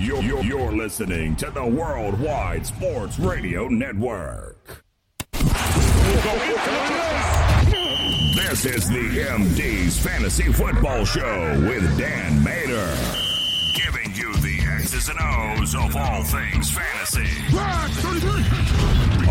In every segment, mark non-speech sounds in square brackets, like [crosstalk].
You're, you're, you're listening to the Worldwide Sports Radio Network. This is the MD's Fantasy Football Show with Dan Mater. Giving you the X's and O's of all things fantasy.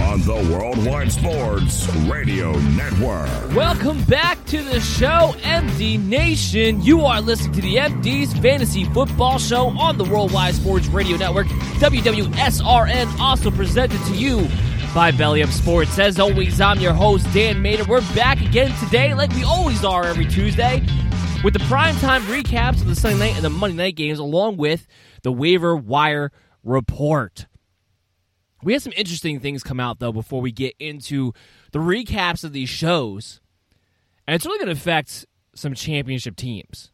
On the Worldwide Sports Radio Network. Welcome back to the show, MD Nation. You are listening to the MD's Fantasy Football Show on the Worldwide Sports Radio Network, WWSRN, also presented to you by Belly Up Sports. As always, I'm your host, Dan Mater. We're back again today, like we always are every Tuesday, with the primetime recaps of the Sunday night and the Monday night games, along with the waiver wire report. We had some interesting things come out, though, before we get into the recaps of these shows. And it's really going to affect some championship teams.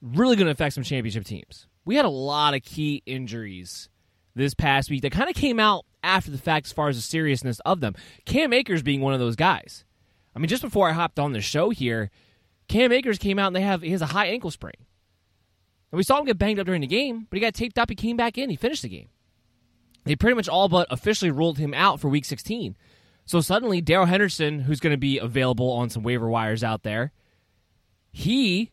Really going to affect some championship teams. We had a lot of key injuries this past week that kind of came out after the fact as far as the seriousness of them. Cam Akers being one of those guys. I mean, just before I hopped on the show here, Cam Akers came out and they have he has a high ankle sprain. And we saw him get banged up during the game, but he got taped up. He came back in. He finished the game. They pretty much all but officially ruled him out for Week 16. So suddenly, Darrell Henderson, who's going to be available on some waiver wires out there, he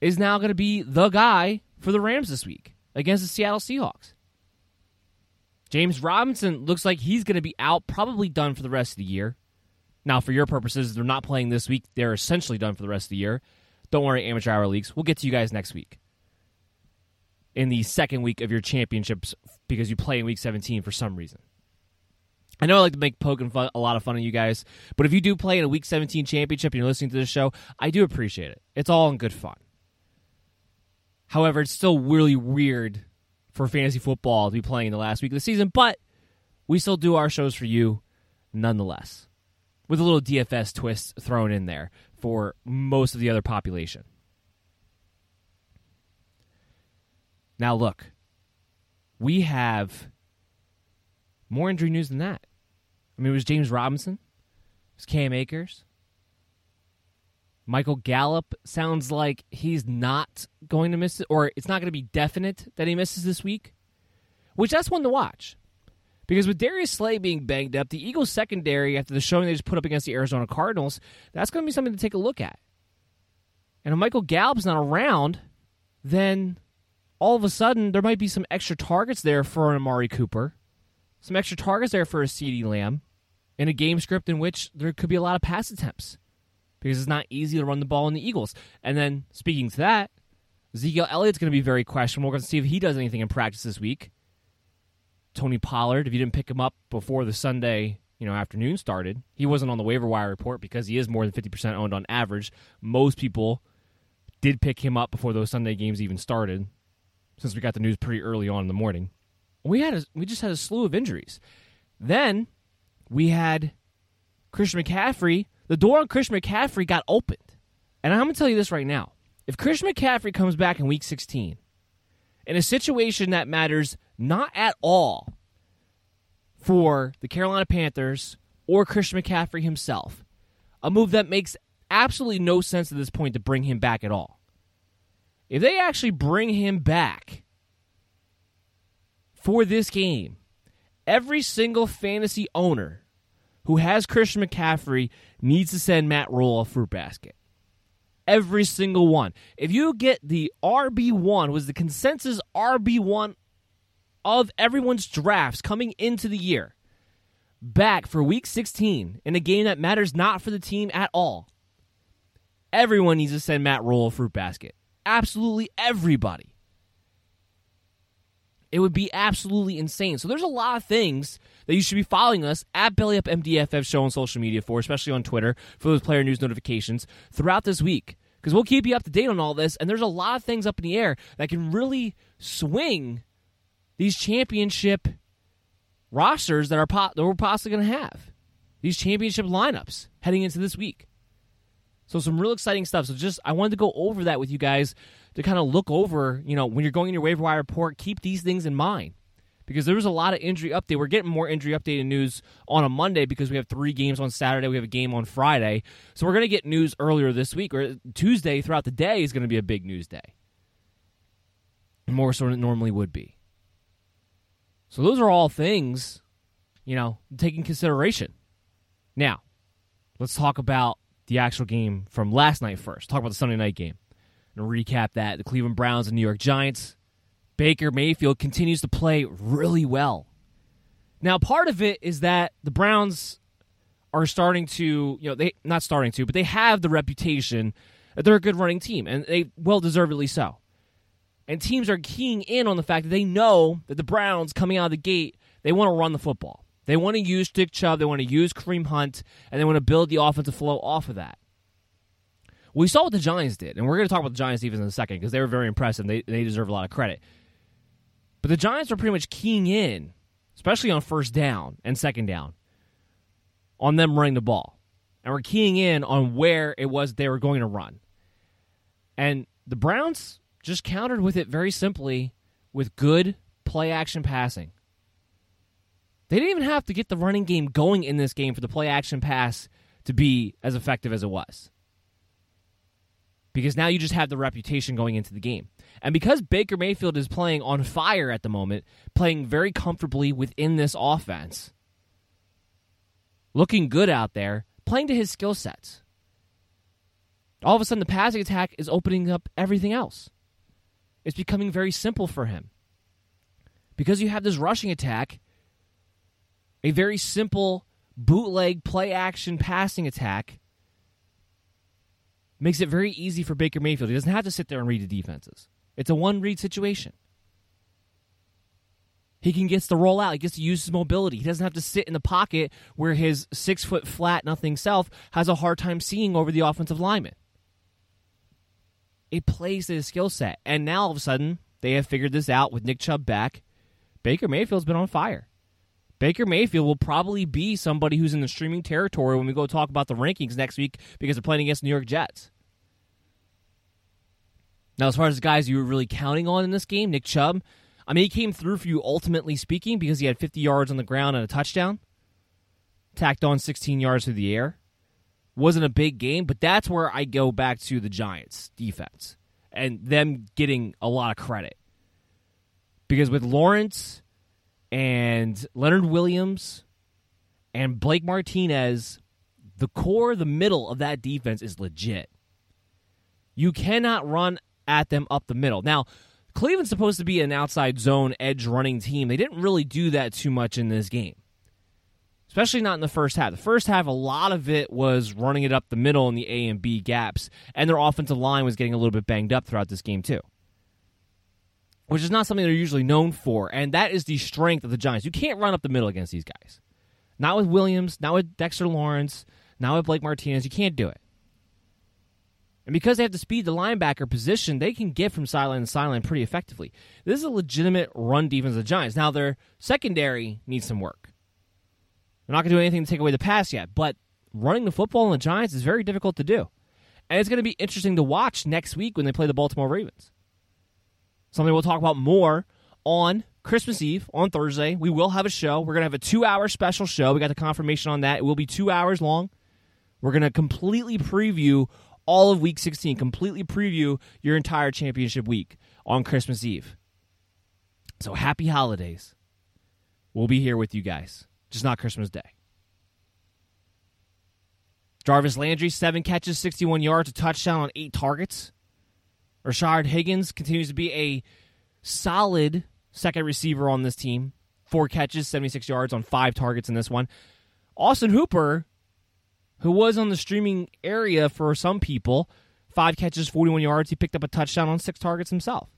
is now going to be the guy for the Rams this week against the Seattle Seahawks. James Robinson looks like he's going to be out, probably done for the rest of the year. Now, for your purposes, they're not playing this week. They're essentially done for the rest of the year. Don't worry, amateur hour leagues. We'll get to you guys next week in the second week of your championships because you play in week 17 for some reason. I know I like to make poking fun, a lot of fun of you guys, but if you do play in a week 17 championship and you're listening to this show, I do appreciate it. It's all in good fun. However, it's still really weird for fantasy football to be playing in the last week of the season, but we still do our shows for you nonetheless, with a little DFS twist thrown in there for most of the other population. Now, look, we have more injury news than that. I mean, it was James Robinson, it was Cam Akers. Michael Gallup sounds like he's not going to miss it, or it's not going to be definite that he misses this week, which that's one to watch. Because with Darius Slay being banged up, the Eagles secondary, after the showing they just put up against the Arizona Cardinals, that's going to be something to take a look at. And if Michael Gallup's not around, then all of a sudden there might be some extra targets there for an Amari Cooper, some extra targets there for a CeeDee Lamb, in a game script in which there could be a lot of pass attempts because it's not easy to run the ball in the Eagles. And then speaking to that, Ezekiel Elliott's going to be very questionable. We're going to see if he does anything in practice this week. Tony Pollard, if you didn't pick him up before the Sunday you know afternoon started, he wasn't on the waiver wire report because he is more than fifty percent owned on average. Most people did pick him up before those Sunday games even started, since we got the news pretty early on in the morning. We had a, we just had a slew of injuries. Then we had Christian McCaffrey. The door on Christian McCaffrey got opened, and I'm going to tell you this right now: if Christian McCaffrey comes back in Week 16 in a situation that matters not at all for the Carolina Panthers or Christian McCaffrey himself. A move that makes absolutely no sense at this point to bring him back at all. If they actually bring him back for this game, every single fantasy owner who has Christian McCaffrey needs to send Matt Rhule a fruit basket. Every single one. If you get the RB1, was the consensus RB1 of everyone's drafts coming into the year back for week 16 in a game that matters not for the team at all. Everyone needs to send Matt Rhule a fruit basket. Absolutely everybody. It would be absolutely insane. So there's a lot of things that you should be following us at BellyUpMDFF show on social media for, especially on Twitter for those player news notifications throughout this week. Because we'll keep you up to date on all this, and there's a lot of things up in the air that can really swing these championship rosters that are po- that we're possibly going to have. These championship lineups heading into this week. So some real exciting stuff. So just I wanted to go over that with you guys to kind of look over, you know, when you're going in your waiver wire report, keep these things in mind. Because there was a lot of injury update. We're getting more injury updated news on a Monday because we have three games on Saturday. We have a game on Friday. So we're going to get news earlier this week, or Tuesday throughout the day is going to be a big news day. More so than it normally would be. So those are all things, you know, taking consideration. Now, let's talk about the actual game from last night first. Talk about the Sunday night game. And recap that. The Cleveland Browns and New York Giants. Baker Mayfield continues to play really well. Now, part of it is that the Browns are starting to, you know, they not starting to, but they have the reputation that they're a good running team, and they well deservedly so. And teams are keying in on the fact that they know that the Browns coming out of the gate, they want to run the football. They want to use Nick Chubb, they want to use Kareem Hunt, and they want to build the offensive flow off of that. We saw what the Giants did, and we're going to talk about the Giants defense in a second because they were very impressive. They, they deserve a lot of credit. But the Giants are pretty much keying in, especially on first down and second down, on them running the ball. And we're keying in on where it was they were going to run. And the Browns just countered with it very simply with good play action passing. They didn't even have to get the running game going in this game for the play action pass to be as effective as it was. Because now you just have the reputation going into the game. And because Baker Mayfield is playing on fire at the moment, playing very comfortably within this offense, looking good out there, playing to his skill sets, all of a sudden the passing attack is opening up everything else. It's becoming very simple for him. Because you have this rushing attack, a very simple bootleg play action passing attack makes it very easy for Baker Mayfield. He doesn't have to sit there and read the defenses. It's a one read situation. He can gets to roll out. He gets to use his mobility. He doesn't have to sit in the pocket where his six foot flat nothing self has a hard time seeing over the offensive lineman. It plays to his skill set. And now all of a sudden, they have figured this out with Nick Chubb back. Baker Mayfield's been on fire. Baker Mayfield will probably be somebody who's in the streaming territory when we go talk about the rankings next week because they're playing against New York Jets. Now, as far as guys you were really counting on in this game, Nick Chubb, I mean, he came through for you ultimately speaking because he had 50 yards on the ground and a touchdown, tacked on 16 yards through the air wasn't a big game, but that's where I go back to the Giants defense and them getting a lot of credit. Because with Lawrence and Leonard Williams and Blake Martinez, the core, the middle of that defense is legit. You cannot run at them up the middle. Now, Cleveland's supposed to be an outside zone edge running team. They didn't really do that too much in this game especially not in the first half. The first half, a lot of it was running it up the middle in the A and B gaps, and their offensive line was getting a little bit banged up throughout this game, too. Which is not something they're usually known for, and that is the strength of the Giants. You can't run up the middle against these guys. Not with Williams, not with Dexter Lawrence, not with Blake Martinez. You can't do it. And because they have to speed the linebacker position, they can get from sideline to sideline pretty effectively. This is a legitimate run defense of the Giants. Now, their secondary needs some work. They're not going to do anything to take away the pass yet, but running the football in the Giants is very difficult to do. And it's going to be interesting to watch next week when they play the Baltimore Ravens. Something we'll talk about more on Christmas Eve on Thursday. We will have a show. We're going to have a two hour special show. We got the confirmation on that. It will be two hours long. We're going to completely preview all of week 16, completely preview your entire championship week on Christmas Eve. So happy holidays. We'll be here with you guys, just not Christmas Day. Jarvis Landry, seven catches, 61 yards, a touchdown on eight targets. Rashard Higgins continues to be a solid second receiver on this team. Four catches, 76 yards on five targets in this one. Austin Hooper who was on the streaming area for some people. Five catches, 41 yards. He picked up a touchdown on six targets himself.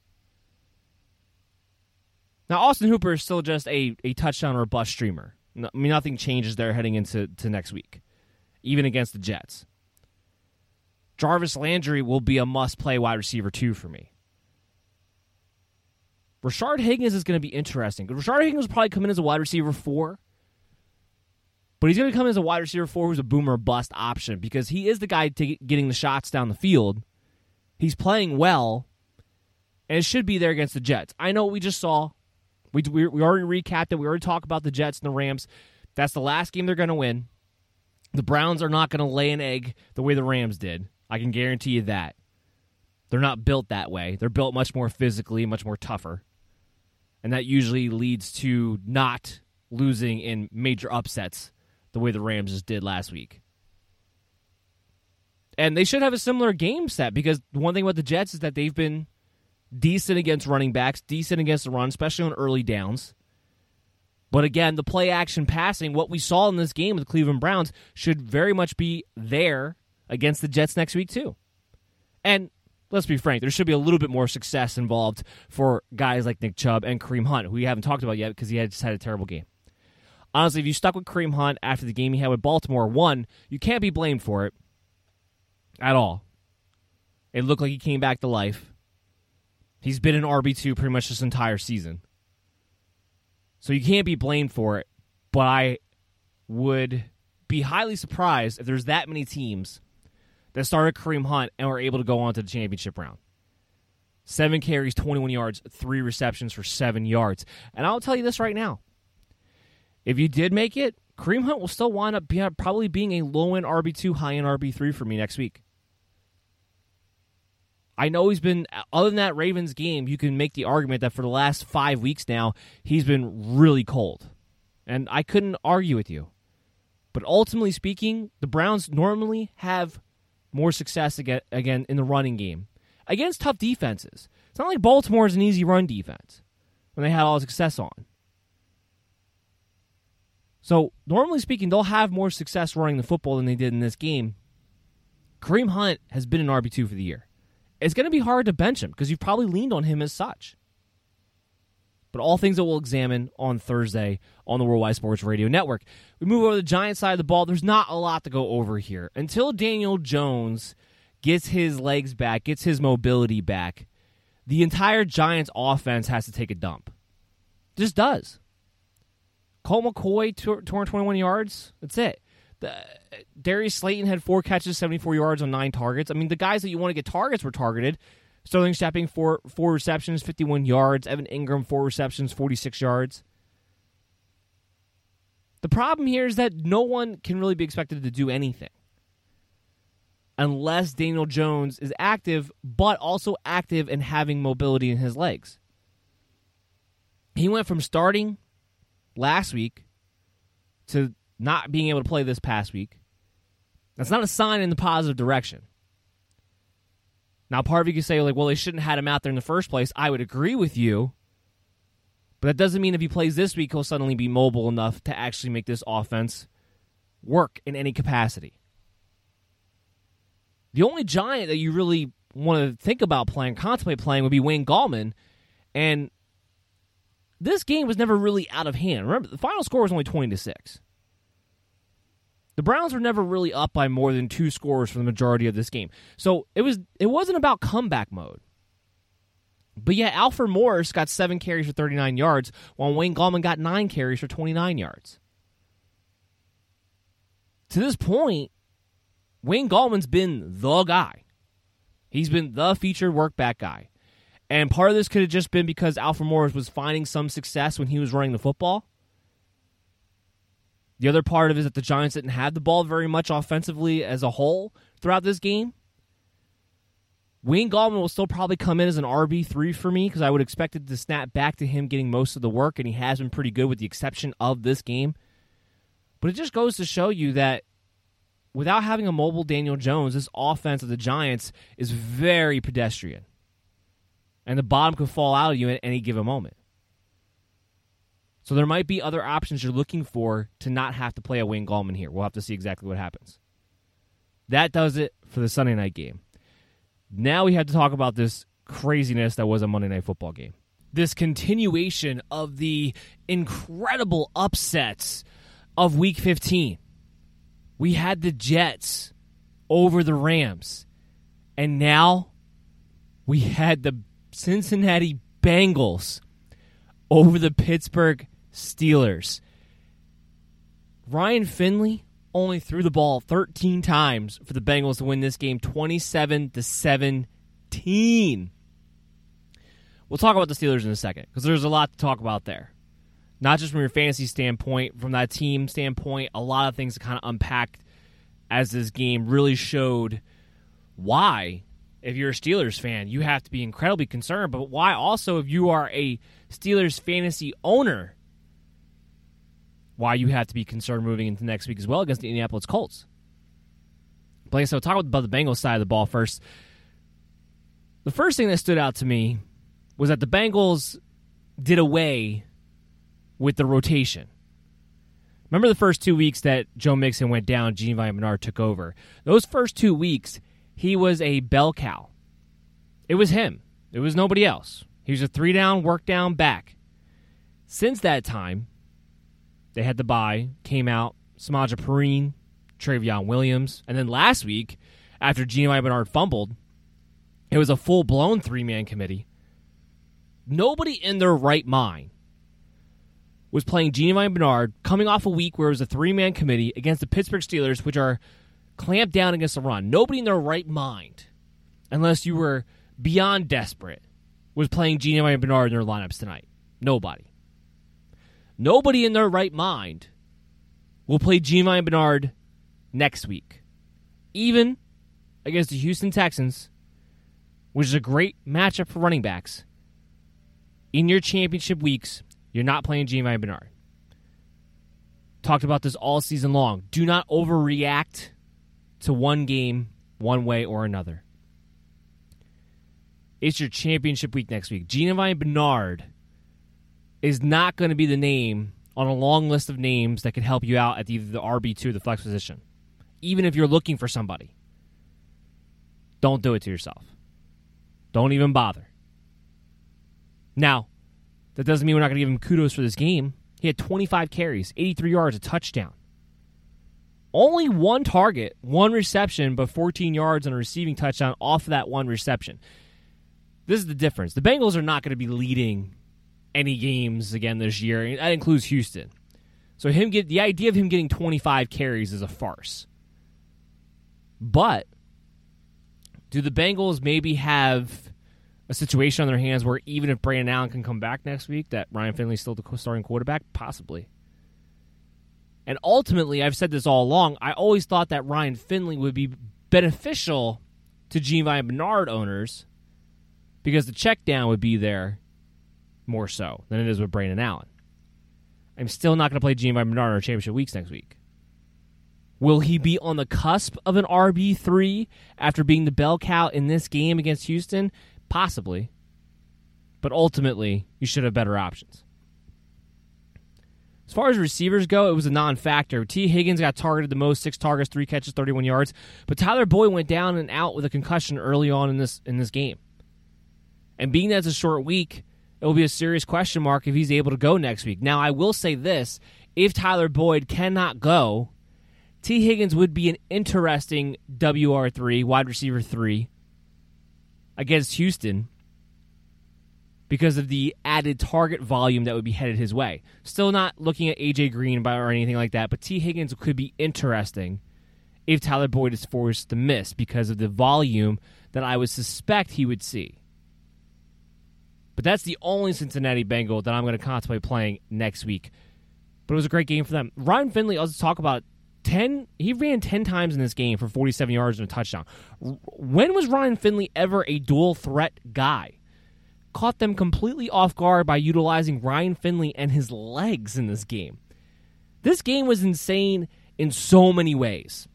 Now, Austin Hooper is still just a, a touchdown or a bust streamer. I mean, nothing changes there heading into to next week, even against the Jets. Jarvis Landry will be a must play wide receiver, too, for me. Rashard Higgins is going to be interesting. Rashard Higgins will probably come in as a wide receiver four. But he's going to come in as a wide receiver four who's a boomer bust option because he is the guy getting the shots down the field. He's playing well, and it should be there against the Jets. I know we just saw. We, we, we already recapped it. We already talked about the Jets and the Rams. That's the last game they're going to win. The Browns are not going to lay an egg the way the Rams did. I can guarantee you that. They're not built that way. They're built much more physically, much more tougher. And that usually leads to not losing in major upsets the way the Rams just did last week. And they should have a similar game set because one thing about the Jets is that they've been decent against running backs, decent against the run, especially on early downs. But again, the play action passing, what we saw in this game with the Cleveland Browns, should very much be there against the Jets next week, too. And let's be frank, there should be a little bit more success involved for guys like Nick Chubb and Kareem Hunt, who we haven't talked about yet because he had just had a terrible game honestly, if you stuck with Kareem Hunt after the game he had with Baltimore, one, you can't be blamed for it at all. It looked like he came back to life. He's been an RB2 pretty much this entire season. So you can't be blamed for it, but I would be highly surprised if there's that many teams that started Kareem Hunt and were able to go on to the championship round. Seven carries, 21 yards, three receptions for seven yards. And I'll tell you this right now if you did make it, Kareem Hunt will still wind up being, probably being a low end RB2, high end RB3 for me next week. I know he's been, other than that Ravens game, you can make the argument that for the last five weeks now, he's been really cold. And I couldn't argue with you. But ultimately speaking, the Browns normally have more success again, again in the running game against tough defenses. It's not like Baltimore is an easy run defense when they had all the success on. So, normally speaking, they'll have more success running the football than they did in this game. Kareem Hunt has been an RB2 for the year. It's going to be hard to bench him because you've probably leaned on him as such. But all things that we'll examine on Thursday on the Worldwide Sports Radio Network. We move over to the Giant side of the ball. There's not a lot to go over here. Until Daniel Jones gets his legs back, gets his mobility back, the entire Giants offense has to take a dump. Just does. Colt McCoy, 221 yards. That's it. The, Darius Slayton had four catches, 74 yards on nine targets. I mean, the guys that you want to get targets were targeted. Sterling Shepard, four, four receptions, 51 yards. Evan Engram four receptions, 46 yards. The problem here is that no one can really be expected to do anything unless Daniel Jones is active, but also active and having mobility in his legs. He went from starting last week to not being able to play this past week. That's not a sign in the positive direction. Now, part of you could say, like, well, they shouldn't have had him out there in the first place. I would agree with you. But that doesn't mean if he plays this week, he'll suddenly be mobile enough to actually make this offense work in any capacity. The only giant that you really want to think about playing, contemplate playing, would be Wayne Gallman. And this game was never really out of hand. Remember, the final score was only 20 to 6. The Browns were never really up by more than two scores for the majority of this game. So it was it wasn't about comeback mode. But yeah, Alfred Morris got seven carries for 39 yards, while Wayne Gallman got nine carries for 29 yards. To this point, Wayne Gallman's been the guy. He's been the featured workback guy. And part of this could have just been because Alfred Morris was finding some success when he was running the football. The other part of it is that the Giants didn't have the ball very much offensively as a whole throughout this game. Wayne Gallman will still probably come in as an RB3 for me because I would expect it to snap back to him getting most of the work, and he has been pretty good with the exception of this game. But it just goes to show you that without having a mobile Daniel Jones, this offense of the Giants is very pedestrian. And the bottom could fall out of you at any given moment. So there might be other options you're looking for to not have to play a Wayne Gallman here. We'll have to see exactly what happens. That does it for the Sunday night game. Now we have to talk about this craziness that was a Monday night football game. This continuation of the incredible upsets of week 15. We had the Jets over the Rams. And now we had the Cincinnati Bengals over the Pittsburgh Steelers. Ryan Finley only threw the ball 13 times for the Bengals to win this game 27 to 17. We'll talk about the Steelers in a second because there's a lot to talk about there. Not just from your fantasy standpoint, from that team standpoint, a lot of things to kind of unpack as this game really showed why, if you're a Steelers fan, you have to be incredibly concerned, but why also, if you are a Steelers fantasy owner, why you have to be concerned moving into next week as well against the Indianapolis Colts. But like I said, we'll talk about the Bengals side of the ball first. The first thing that stood out to me was that the Bengals did away with the rotation. Remember the first two weeks that Joe Mixon went down, Gio Bernard took over. Those first two weeks, he was a bell cow. It was him. It was nobody else. He was a three down, work down back. Since that time, they had the bye, came out, Samaje Perine, Trayveon Williams, and then last week, after Gio Bernard fumbled, it was a full blown three man committee. Nobody in their right mind was playing Giovani Bernard coming off a week where it was a three man committee against the Pittsburgh Steelers, which are clamped down against the run. Nobody in their right mind, unless you were beyond desperate, was playing Giovani Bernard in their lineups tonight. Nobody. Nobody in their right mind will play Giovani Bernard next week. Even against the Houston Texans, which is a great matchup for running backs. In your championship weeks, you're not playing Giovani Bernard. Talked about this all season long. Do not overreact to one game one way or another. It's your championship week next week. Giovani Bernard is not going to be the name on a long list of names that could help you out at either the RB2 or the flex position. Even if you're looking for somebody. Don't do it to yourself. Don't even bother. Now, that doesn't mean we're not going to give him kudos for this game. He had 25 carries, 83 yards, a touchdown. Only one target, one reception, but 14 yards and a receiving touchdown off of that one reception. This is the difference. The Bengals are not going to be leading any games again this year. That includes Houston. So him get the idea of him getting 25 carries is a farce. But do the Bengals maybe have a situation on their hands where even if Brandon Allen can come back next week, that Ryan Finley's still the starting quarterback? Possibly. And ultimately, I've said this all along, I always thought that Ryan Finley would be beneficial to Giovani Bernard owners because the check down would be there more so than it is with Brandon Allen. I'm still not going to play Giovani Bernard in our championship weeks next week. Will he be on the cusp of an RB3 after being the bell cow in this game against Houston? Possibly. But ultimately, you should have better options. As far as receivers go, it was a non-factor. Tee Higgins got targeted the most, six targets, three catches, 31 yards. But Tyler Boyd went down and out with a concussion early on in this in this game. And being that it's a short week, it will be a serious question mark if he's able to go next week. Now, I will say this: if Tyler Boyd cannot go, Tee Higgins would be an interesting WR three wide receiver three against Houston because of the added target volume that would be headed his way. Still not looking at AJ Green or anything like that, but Tee Higgins could be interesting if Tyler Boyd is forced to miss because of the volume that I would suspect he would see. But that's the only Cincinnati Bengal that I'm going to contemplate playing next week. But it was a great game for them. Ryan Finley, just talk about 10 he ran 10 times in this game for 47 yards and a touchdown. When was Ryan Finley ever a dual threat guy? Caught them completely off guard by utilizing Ryan Finley and his legs in this game. This game was insane in so many ways.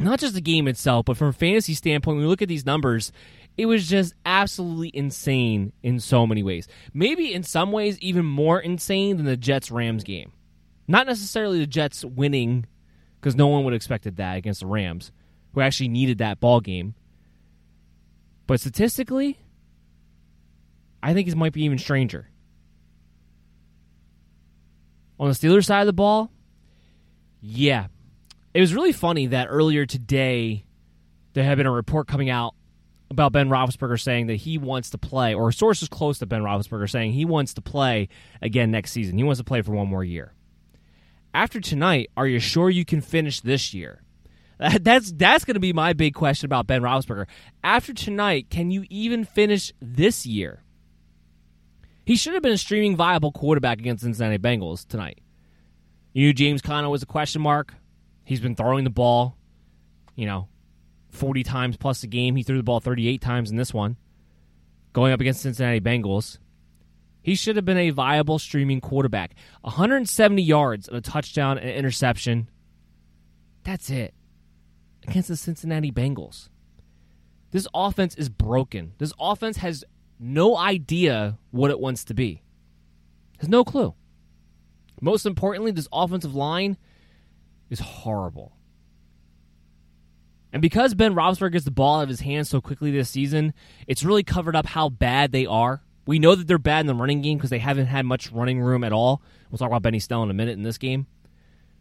Not just the game itself, but from a fantasy standpoint, when we look at these numbers, it was just absolutely insane in so many ways. Maybe in some ways even more insane than the Jets Rams game. Not necessarily the Jets winning because no one would have expected that against the Rams, who actually needed that ball game. But statistically, I think it might be even stranger. On the Steelers side of the ball, yeah. It was really funny that earlier today there had been a report coming out about Ben Roethlisberger saying that he wants to play, or sources close to Ben Roethlisberger saying he wants to play again next season. He wants to play for one more year. After tonight, are you sure you can finish this year? [laughs] That's that's going to be my big question about Ben Roethlisberger. After tonight, can you even finish this year? He should have been a streaming viable quarterback against Cincinnati Bengals tonight. You knew James Conner was a question mark. He's been throwing the ball, you know, 40 times plus a game. He threw the ball 38 times in this one, going up against Cincinnati Bengals. He should have been a viable streaming quarterback. 170 yards and a touchdown and an interception. That's it. Against the Cincinnati Bengals. This offense is broken. This offense has no idea what it wants to be. Has no clue. Most importantly, this offensive line is horrible. And because Ben Roethlisberger gets the ball out of his hands so quickly this season, it's really covered up how bad they are. We know that they're bad in the running game because they haven't had much running room at all. We'll talk about Benny Snell in a minute in this game.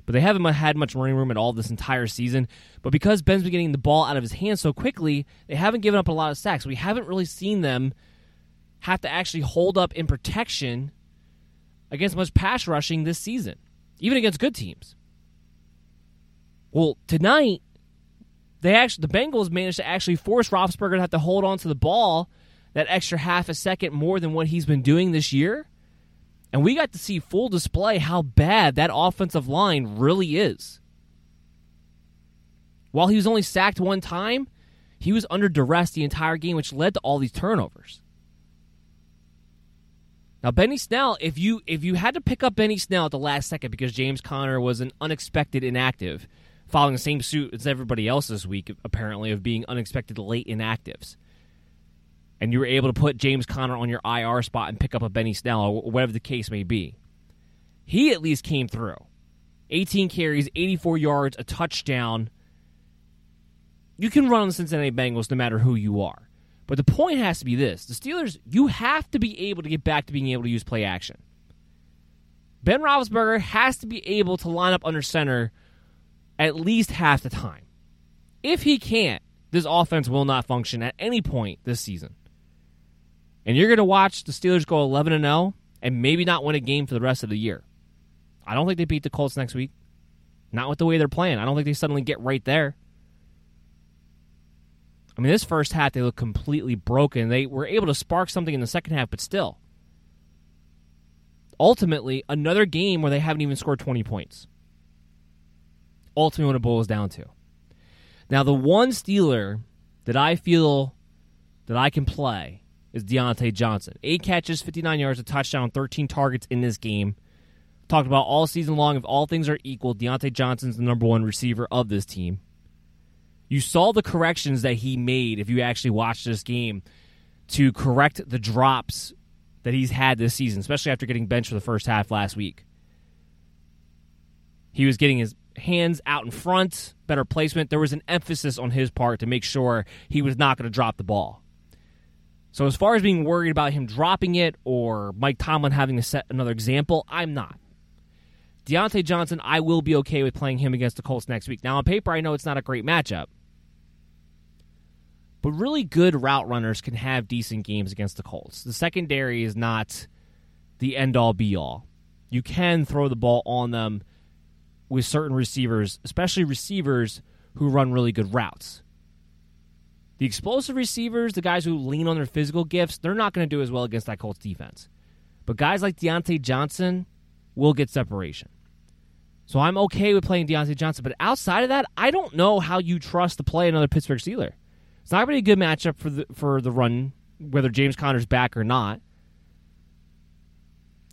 But they haven't had much running room at all this entire season. But because Ben's been getting the ball out of his hands so quickly, they haven't given up a lot of sacks. We haven't really seen them have to actually hold up in protection against much pass rushing this season, even against good teams. Well, tonight they actually the Bengals managed to actually force Roethlisberger to have to hold on to the ball that extra half a second more than what he's been doing this year. And we got to see full display how bad that offensive line really is. While he was only sacked one time, he was under duress the entire game, which led to all these turnovers. Now, Benny Snell, if you if you had to pick up Benny Snell at the last second because James Conner was an unexpected inactive, following the same suit as everybody else this week, apparently, of being unexpected late inactives. And you were able to put James Conner on your IR spot and pick up a Benny Snell, or whatever the case may be. He at least came through. 18 carries, 84 yards, a touchdown. You can run on the Cincinnati Bengals no matter who you are. But the point has to be this the Steelers, you have to be able to get back to being able to use play action. Ben Roethlisberger has to be able to line up under center at least half the time. If he can't, this offense will not function at any point this season. And you're going to watch the Steelers go 11 and 0 and maybe not win a game for the rest of the year. I don't think they beat the Colts next week. Not with the way they're playing. I don't think they suddenly get right there. I mean, this first half, they look completely broken. They were able to spark something in the second half, but still. Ultimately, another game where they haven't even scored 20 points ultimately what it boils down to. Now, the one Steeler that I feel that I can play is Diontae Johnson. Eight catches, 59 yards, a touchdown, 13 targets in this game. Talked about all season long. If all things are equal, Diontae Johnson's the number one receiver of this team. You saw the corrections that he made if you actually watched this game to correct the drops that he's had this season, especially after getting benched for the first half last week. He was getting his hands out in front, better placement. There was an emphasis on his part to make sure he was not going to drop the ball. So, as far as being worried about him dropping it or Mike Tomlin having to set another example, I'm not. Diontae Johnson, I will be okay with playing him against the Colts next week. Now, on paper, I know it's not a great matchup. But really good route runners can have decent games against the Colts. The secondary is not the end all be all. You can throw the ball on them with certain receivers, especially receivers who run really good routes. The explosive receivers, the guys who lean on their physical gifts, they're not going to do as well against that Colts defense. But guys like Diontae Johnson will get separation. So I'm okay with playing Diontae Johnson. But outside of that, I don't know how you trust to play another Pittsburgh Steeler. It's not going to be a good matchup for the for the run, whether James Conner's back or not.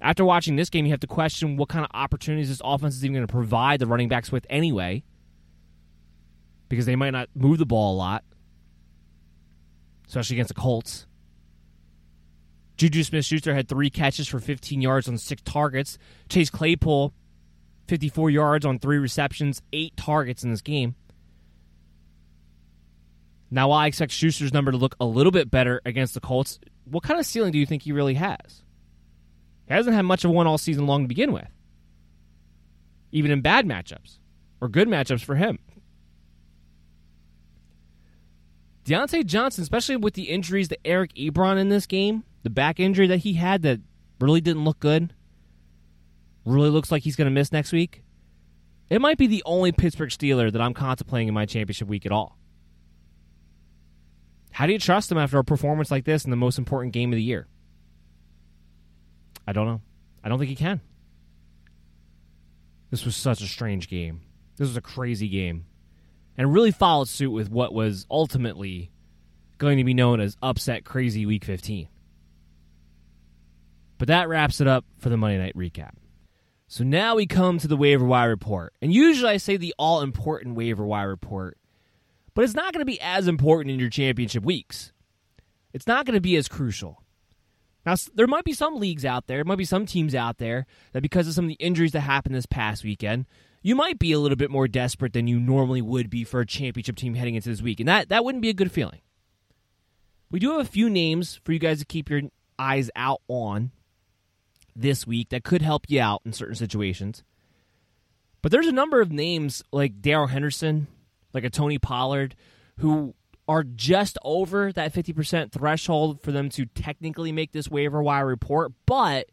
After watching this game, you have to question what kind of opportunities this offense is even going to provide the running backs with anyway, because they might not move the ball a lot, especially against the Colts. Juju Smith Schuster had three catches for 15 yards on six targets. Chase Claypool, 54 yards on three receptions, eight targets in this game. Now, while I expect Schuster's number to look a little bit better against the Colts, what kind of ceiling do you think he really has? He hasn't had much of one all season long to begin with, even in bad matchups or good matchups for him. Diontae Johnson, especially with the injuries to Eric Ebron in this game, the back injury that he had that really didn't look good, really looks like he's going to miss next week. It might be the only Pittsburgh Steeler that I'm contemplating in my championship week at all. How do you trust him after a performance like this in the most important game of the year? I don't know. I don't think he can. This was such a strange game. This was a crazy game. And really followed suit with what was ultimately going to be known as upset crazy week 15. But that wraps it up for the Monday night recap. So now we come to the waiver wire report. And usually I say the all important waiver wire report, but it's not going to be as important in your championship weeks. It's not going to be as crucial. Now, there might be some leagues out there, there might be some teams out there that because of some of the injuries that happened this past weekend, you might be a little bit more desperate than you normally would be for a championship team heading into this week. And that, that wouldn't be a good feeling. We do have a few names for you guys to keep your eyes out on this week that could help you out in certain situations. But there's a number of names like Darrell Henderson, like a Tony Pollard, who are just over that 50% threshold for them to technically make this waiver wire report, but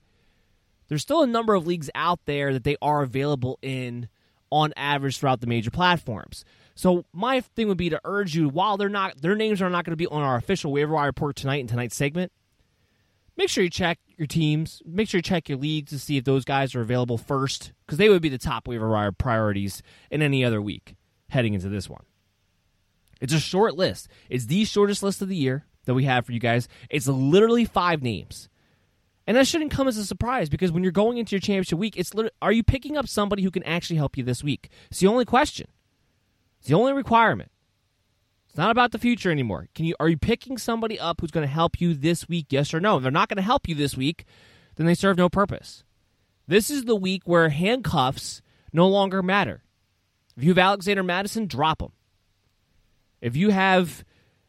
there's still a number of leagues out there that they are available in on average throughout the major platforms. So my thing would be to urge you while they're not their names are not going to be on our official waiver wire report tonight in tonight's segment, make sure you check your teams, make sure you check your leagues to see if those guys are available first because they would be the top waiver wire priorities in any other week heading into this one. It's a short list. It's the shortest list of the year that we have for you guys. It's literally five names. And that shouldn't come as a surprise because when you're going into your championship week, it's are you picking up somebody who can actually help you this week? It's the only question. It's the only requirement. It's not about the future anymore. Can you are you picking somebody up who's going to help you this week? Yes or no? If they're not going to help you this week, then they serve no purpose. This is the week where handcuffs no longer matter. If you have Alexander Mattison, drop him. If you have,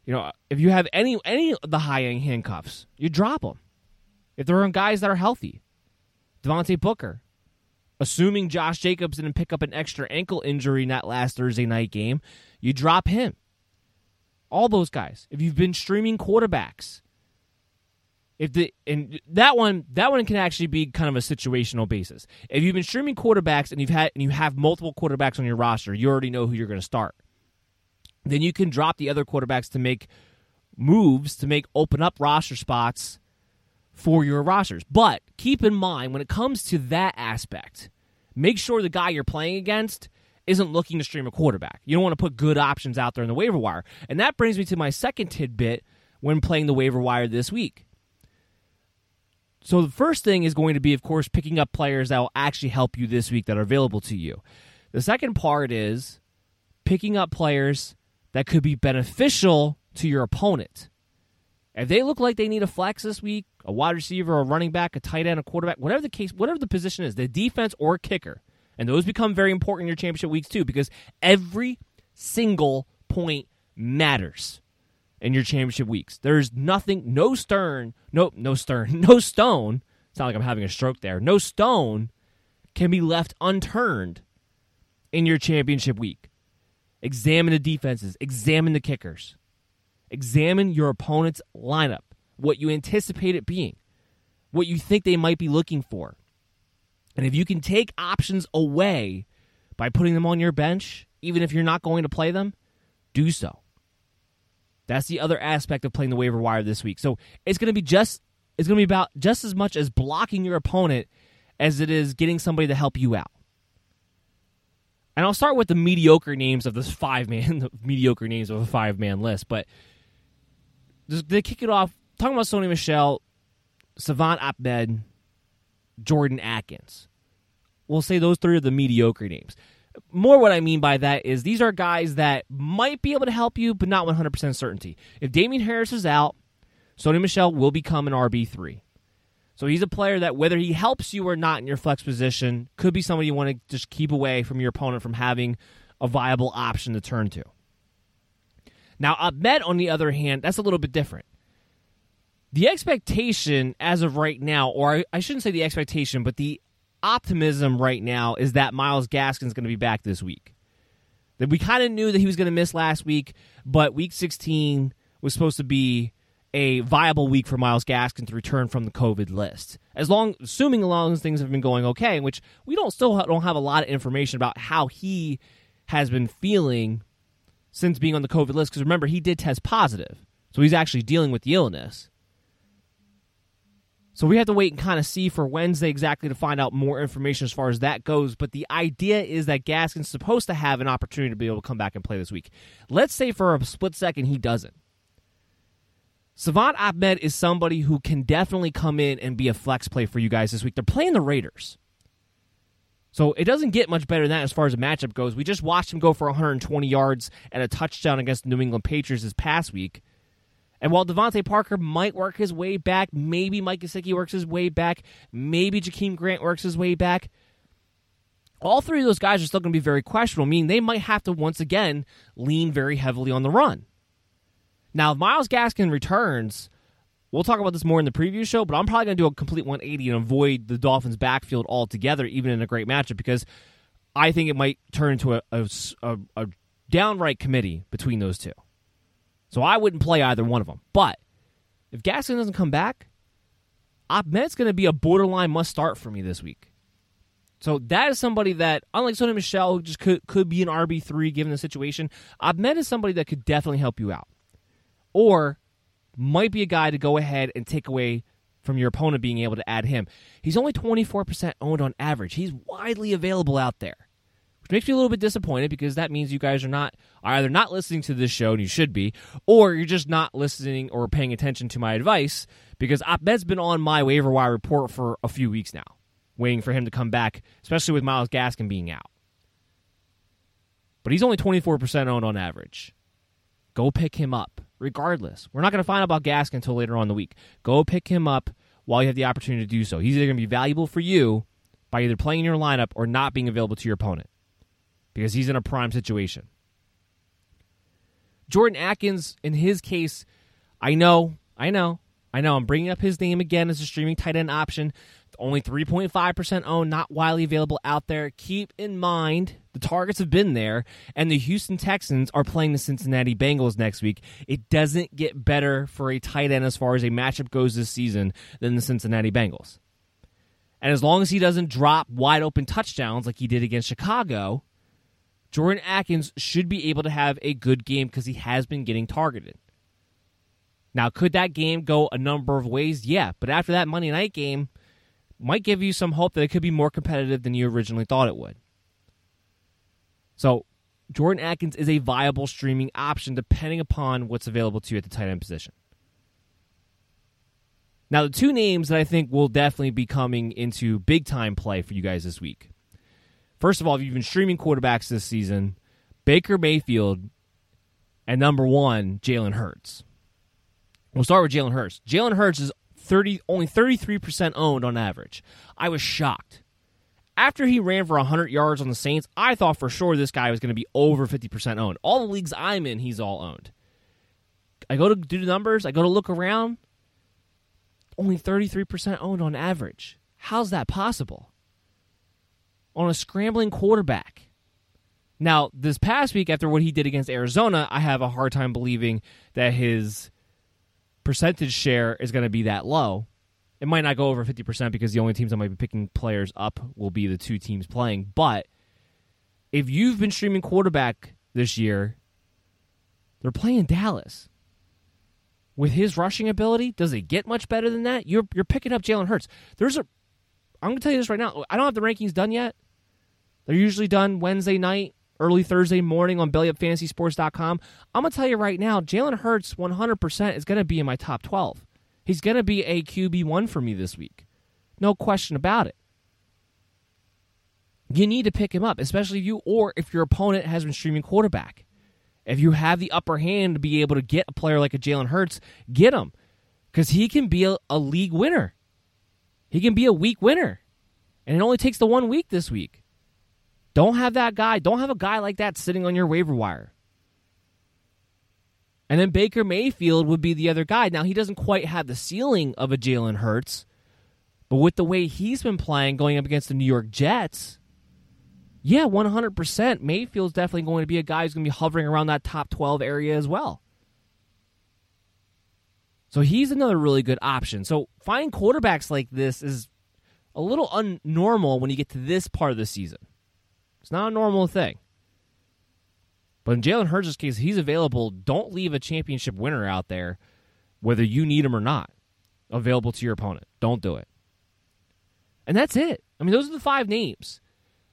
you know, if you have any any of the high end handcuffs, you drop them. If there are guys that are healthy, Devontae Booker, assuming Josh Jacobs didn't pick up an extra ankle injury in that last Thursday night game, you drop him. All those guys. If you've been streaming quarterbacks, if the and that one that one can actually be kind of a situational basis. If you've been streaming quarterbacks and you've had and you have multiple quarterbacks on your roster, you already know who you're going to start then you can drop the other quarterbacks to make moves to make open up roster spots for your rosters. But keep in mind when it comes to that aspect, make sure the guy you're playing against isn't looking to stream a quarterback. You don't want to put good options out there in the waiver wire. And that brings me to my second tidbit when playing the waiver wire this week. So the first thing is going to be, of course, picking up players that will actually help you this week that are available to you. The second part is picking up players that could be beneficial to your opponent. If they look like they need a flex this week, a wide receiver, a running back, a tight end, a quarterback, whatever the case, whatever the position is, the defense or kicker, And those become very important in your championship weeks too, because every single point matters in your championship weeks. There's nothing, no stern, no, no stern, [laughs] no stone. It's not like I'm having a stroke there. No stone can be left unturned in your championship week. Examine the defenses, examine the kickers, examine your opponent's lineup, what you anticipate it being, what you think they might be looking for. And if you can take options away by putting them on your bench, even if you're not going to play them, do so. That's the other aspect of playing the waiver wire this week. So it's going to be just it's going to be about just as much as blocking your opponent as it is getting somebody to help you out. And I'll start with the mediocre names of this five man, [laughs] the mediocre names of a five man list. But they kick it off talking about Sony Michel, Salvon Ahmed, Jordan Akins. We'll say those three are the mediocre names more what I mean by that is these are guys that might be able to help you, but not 100% certainty. If Damien Harris is out, Sony Michel will become an RB3. So he's a player that whether he helps you or not in your flex position could be somebody you want to just keep away from your opponent from having a viable option to turn to. Now, Ahmed, on the other hand, that's a little bit different. The expectation as of right now, or I shouldn't say the expectation, but the optimism right now is that Myles Gaskin's is going to be back this week. That we kind of knew that he was going to miss last week, but week 16 was supposed to be a viable week for Myles Gaskin to return from the COVID list. As long, assuming along as things have been going okay, which we don't still don't have a lot of information about how he has been feeling since being on the COVID list. Because remember, he did test positive, so he's actually dealing with the illness. So we have to wait and kind of see for Wednesday exactly to find out more information as far as that goes. But the idea is that Gaskin's supposed to have an opportunity to be able to come back and play this week. Let's say for a split second he doesn't. Salvon Ahmed is somebody who can definitely come in and be a flex play for you guys this week. They're playing the Raiders. So it doesn't get much better than that as far as the matchup goes. We just watched him go for 120 yards and a touchdown against the New England Patriots this past week. And while DeVante Parker might work his way back, maybe Mike Gesicki works his way back, maybe Jakeem Grant works his way back, all three of those guys are still going to be very questionable, meaning they might have to once again lean very heavily on the run. Now, if Myles Gaskin returns, we'll talk about this more in the preview show, but I'm probably going to do a complete 180 and avoid the Dolphins' backfield altogether, even in a great matchup, because I think it might turn into a, a, a, a downright committee between those two. So I wouldn't play either one of them. But if Gaskin doesn't come back, Ahmed's going to be a borderline must start for me this week. So that is somebody that, unlike Sony Michel, who just could, could be an RB3 given the situation, Ahmed is somebody that could definitely help you out. Or might be a guy to go ahead and take away from your opponent being able to add him. He's only 24% owned on average. He's widely available out there which makes me a little bit disappointed because that means you guys are not are either not listening to this show and you should be, or you're just not listening or paying attention to my advice because Ahmed's been on my waiver wire report for a few weeks now, waiting for him to come back, especially with Myles Gaskin being out. But he's only 24% owned on average. Go pick him up, regardless. We're not going to find out about Gaskin until later on in the week. Go pick him up while you have the opportunity to do so. He's either going to be valuable for you by either playing in your lineup or not being available to your opponent because he's in a prime situation. Jordan Akins, in his case, I know, I know, I know. I'm bringing up his name again as a streaming tight end option. Only 3.5% owned, not widely available out there. Keep in mind the targets have been there, and the Houston Texans are playing the Cincinnati Bengals next week. It doesn't get better for a tight end as far as a matchup goes this season than the Cincinnati Bengals. And as long as he doesn't drop wide open touchdowns like he did against Chicago, Jordan Akins should be able to have a good game because he has been getting targeted. Now, could that game go a number of ways? Yeah, but after that Monday night game, might give you some hope that it could be more competitive than you originally thought it would. So, Jordan Akins is a viable streaming option depending upon what's available to you at the tight end position. Now, the two names that I think will definitely be coming into big time play for you guys this week First of all, if you've been streaming quarterbacks this season, Baker Mayfield and number one, Jalen Hurts. We'll start with Jalen Hurts. Jalen Hurts is 30, only 33% owned on average. I was shocked. After he ran for 100 yards on the Saints, I thought for sure this guy was going to be over 50% owned. All the leagues I'm in, he's all owned. I go to do the numbers, I go to look around, only 33% owned on average. How's that possible? On a scrambling quarterback. Now, this past week, after what he did against Arizona, I have a hard time believing that his percentage share is going to be that low. It might not go over 50% because the only teams I might be picking players up will be the two teams playing. But if you've been streaming quarterback this year, they're playing Dallas. With his rushing ability, does it get much better than that? You're you're picking up Jalen Hurts. There's a I'm gonna tell you this right now. I don't have the rankings done yet. They're usually done Wednesday night, early Thursday morning on bellyupfantasysports.com. I'm gonna tell you right now, Jalen Hurts 100% is gonna be in my top 12. He's going to be a QB1 for me this week. No question about it. You need to pick him up, especially if you or if your opponent has been streaming quarterback. If you have the upper hand to be able to get a player like a Jalen Hurts, get him. Because he can be a, a league winner. He can be a week winner. And it only takes the one week this week. Don't have that guy. Don't have a guy like that sitting on your waiver wire. And then Baker Mayfield would be the other guy. Now, he doesn't quite have the ceiling of a Jalen Hurts, but with the way he's been playing going up against the New York Jets, yeah, 100%. Mayfield's definitely going to be a guy who's going to be hovering around that top 12 area as well. So he's another really good option. So finding quarterbacks like this is a little unnormal when you get to this part of the season. It's not a normal thing. But in Jalen Hurts' case, he's available. Don't leave a championship winner out there, whether you need him or not, available to your opponent. Don't do it. And that's it. I mean, those are the five names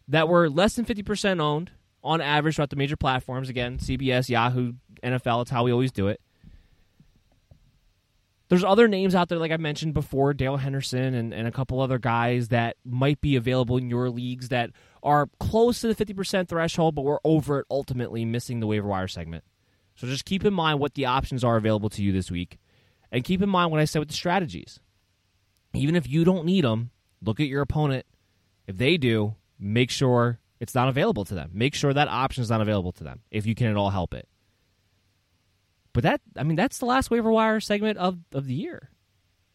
that were less than 50% owned on average throughout the major platforms. Again, CBS, Yahoo, NFL, it's how we always do it. There's other names out there, like I mentioned before, Darrell Henderson and, and a couple other guys that might be available in your leagues that are close to the 50% threshold, but we're over it ultimately, missing the waiver wire segment. So just keep in mind what the options are available to you this week. And keep in mind what I said with the strategies. Even if you don't need them, look at your opponent. If they do, make sure it's not available to them. Make sure that option is not available to them if you can at all help it. But that, I mean, that's the last waiver wire segment of, of the year.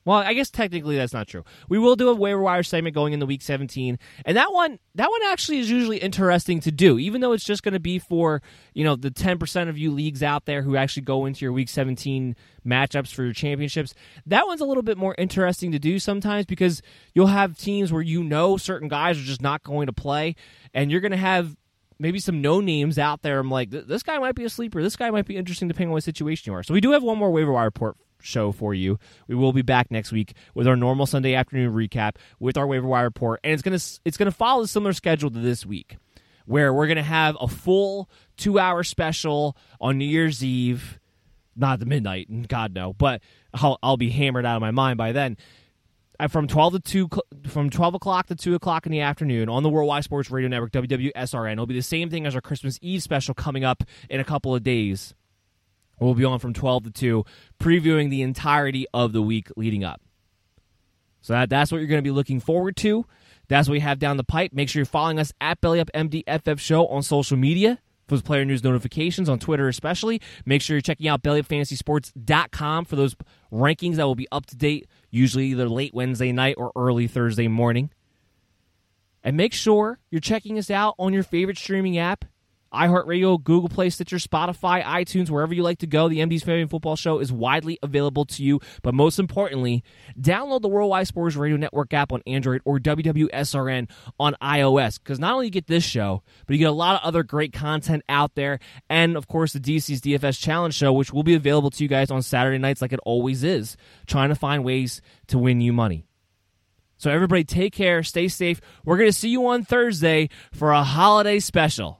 Well, I guess technically that's not true. We will do a waiver wire segment going into week 17, and that one that one actually is usually interesting to do, even though it's just going to be for you know the 10% of you leagues out there who actually go into your week 17 matchups for your championships. That one's a little bit more interesting to do sometimes because you'll have teams where you know certain guys are just not going to play, and you're going to have maybe some no names out there. I'm like, this guy might be a sleeper. This guy might be interesting depending on what situation you are. So we do have one more waiver wire report show for you. We will be back next week with our normal Sunday afternoon recap with our waiver wire report, and it's gonna it's gonna follow a similar schedule to this week, where we're gonna have a full two hour special on New Year's Eve, not the midnight, and God no, but I'll I'll be hammered out of my mind by then. Uh, from 12 to 2 from 12 o'clock to 2 o'clock in the afternoon on the worldwide sports radio network wwsrn it'll be the same thing as our christmas eve special coming up in a couple of days we'll be on from 12 to 2 previewing the entirety of the week leading up so that, that's what you're going to be looking forward to that's what we have down the pipe make sure you're following us at bellyupmdff show on social media for those player news notifications on Twitter, especially. Make sure you're checking out bellyupfantasysports.com for those rankings that will be up to date, usually either late Wednesday night or early Thursday morning. And make sure you're checking us out on your favorite streaming app iHeartRadio, Google Play, Stitcher, Spotify, iTunes, wherever you like to go. The MD's Family Football Show is widely available to you. But most importantly, download the Worldwide Sports Radio Network app on Android or WWSRN on iOS. Because not only you get this show, but you get a lot of other great content out there. And of course, the DC's DFS Challenge Show, which will be available to you guys on Saturday nights like it always is, trying to find ways to win you money. So everybody take care, stay safe. We're going to see you on Thursday for a holiday special.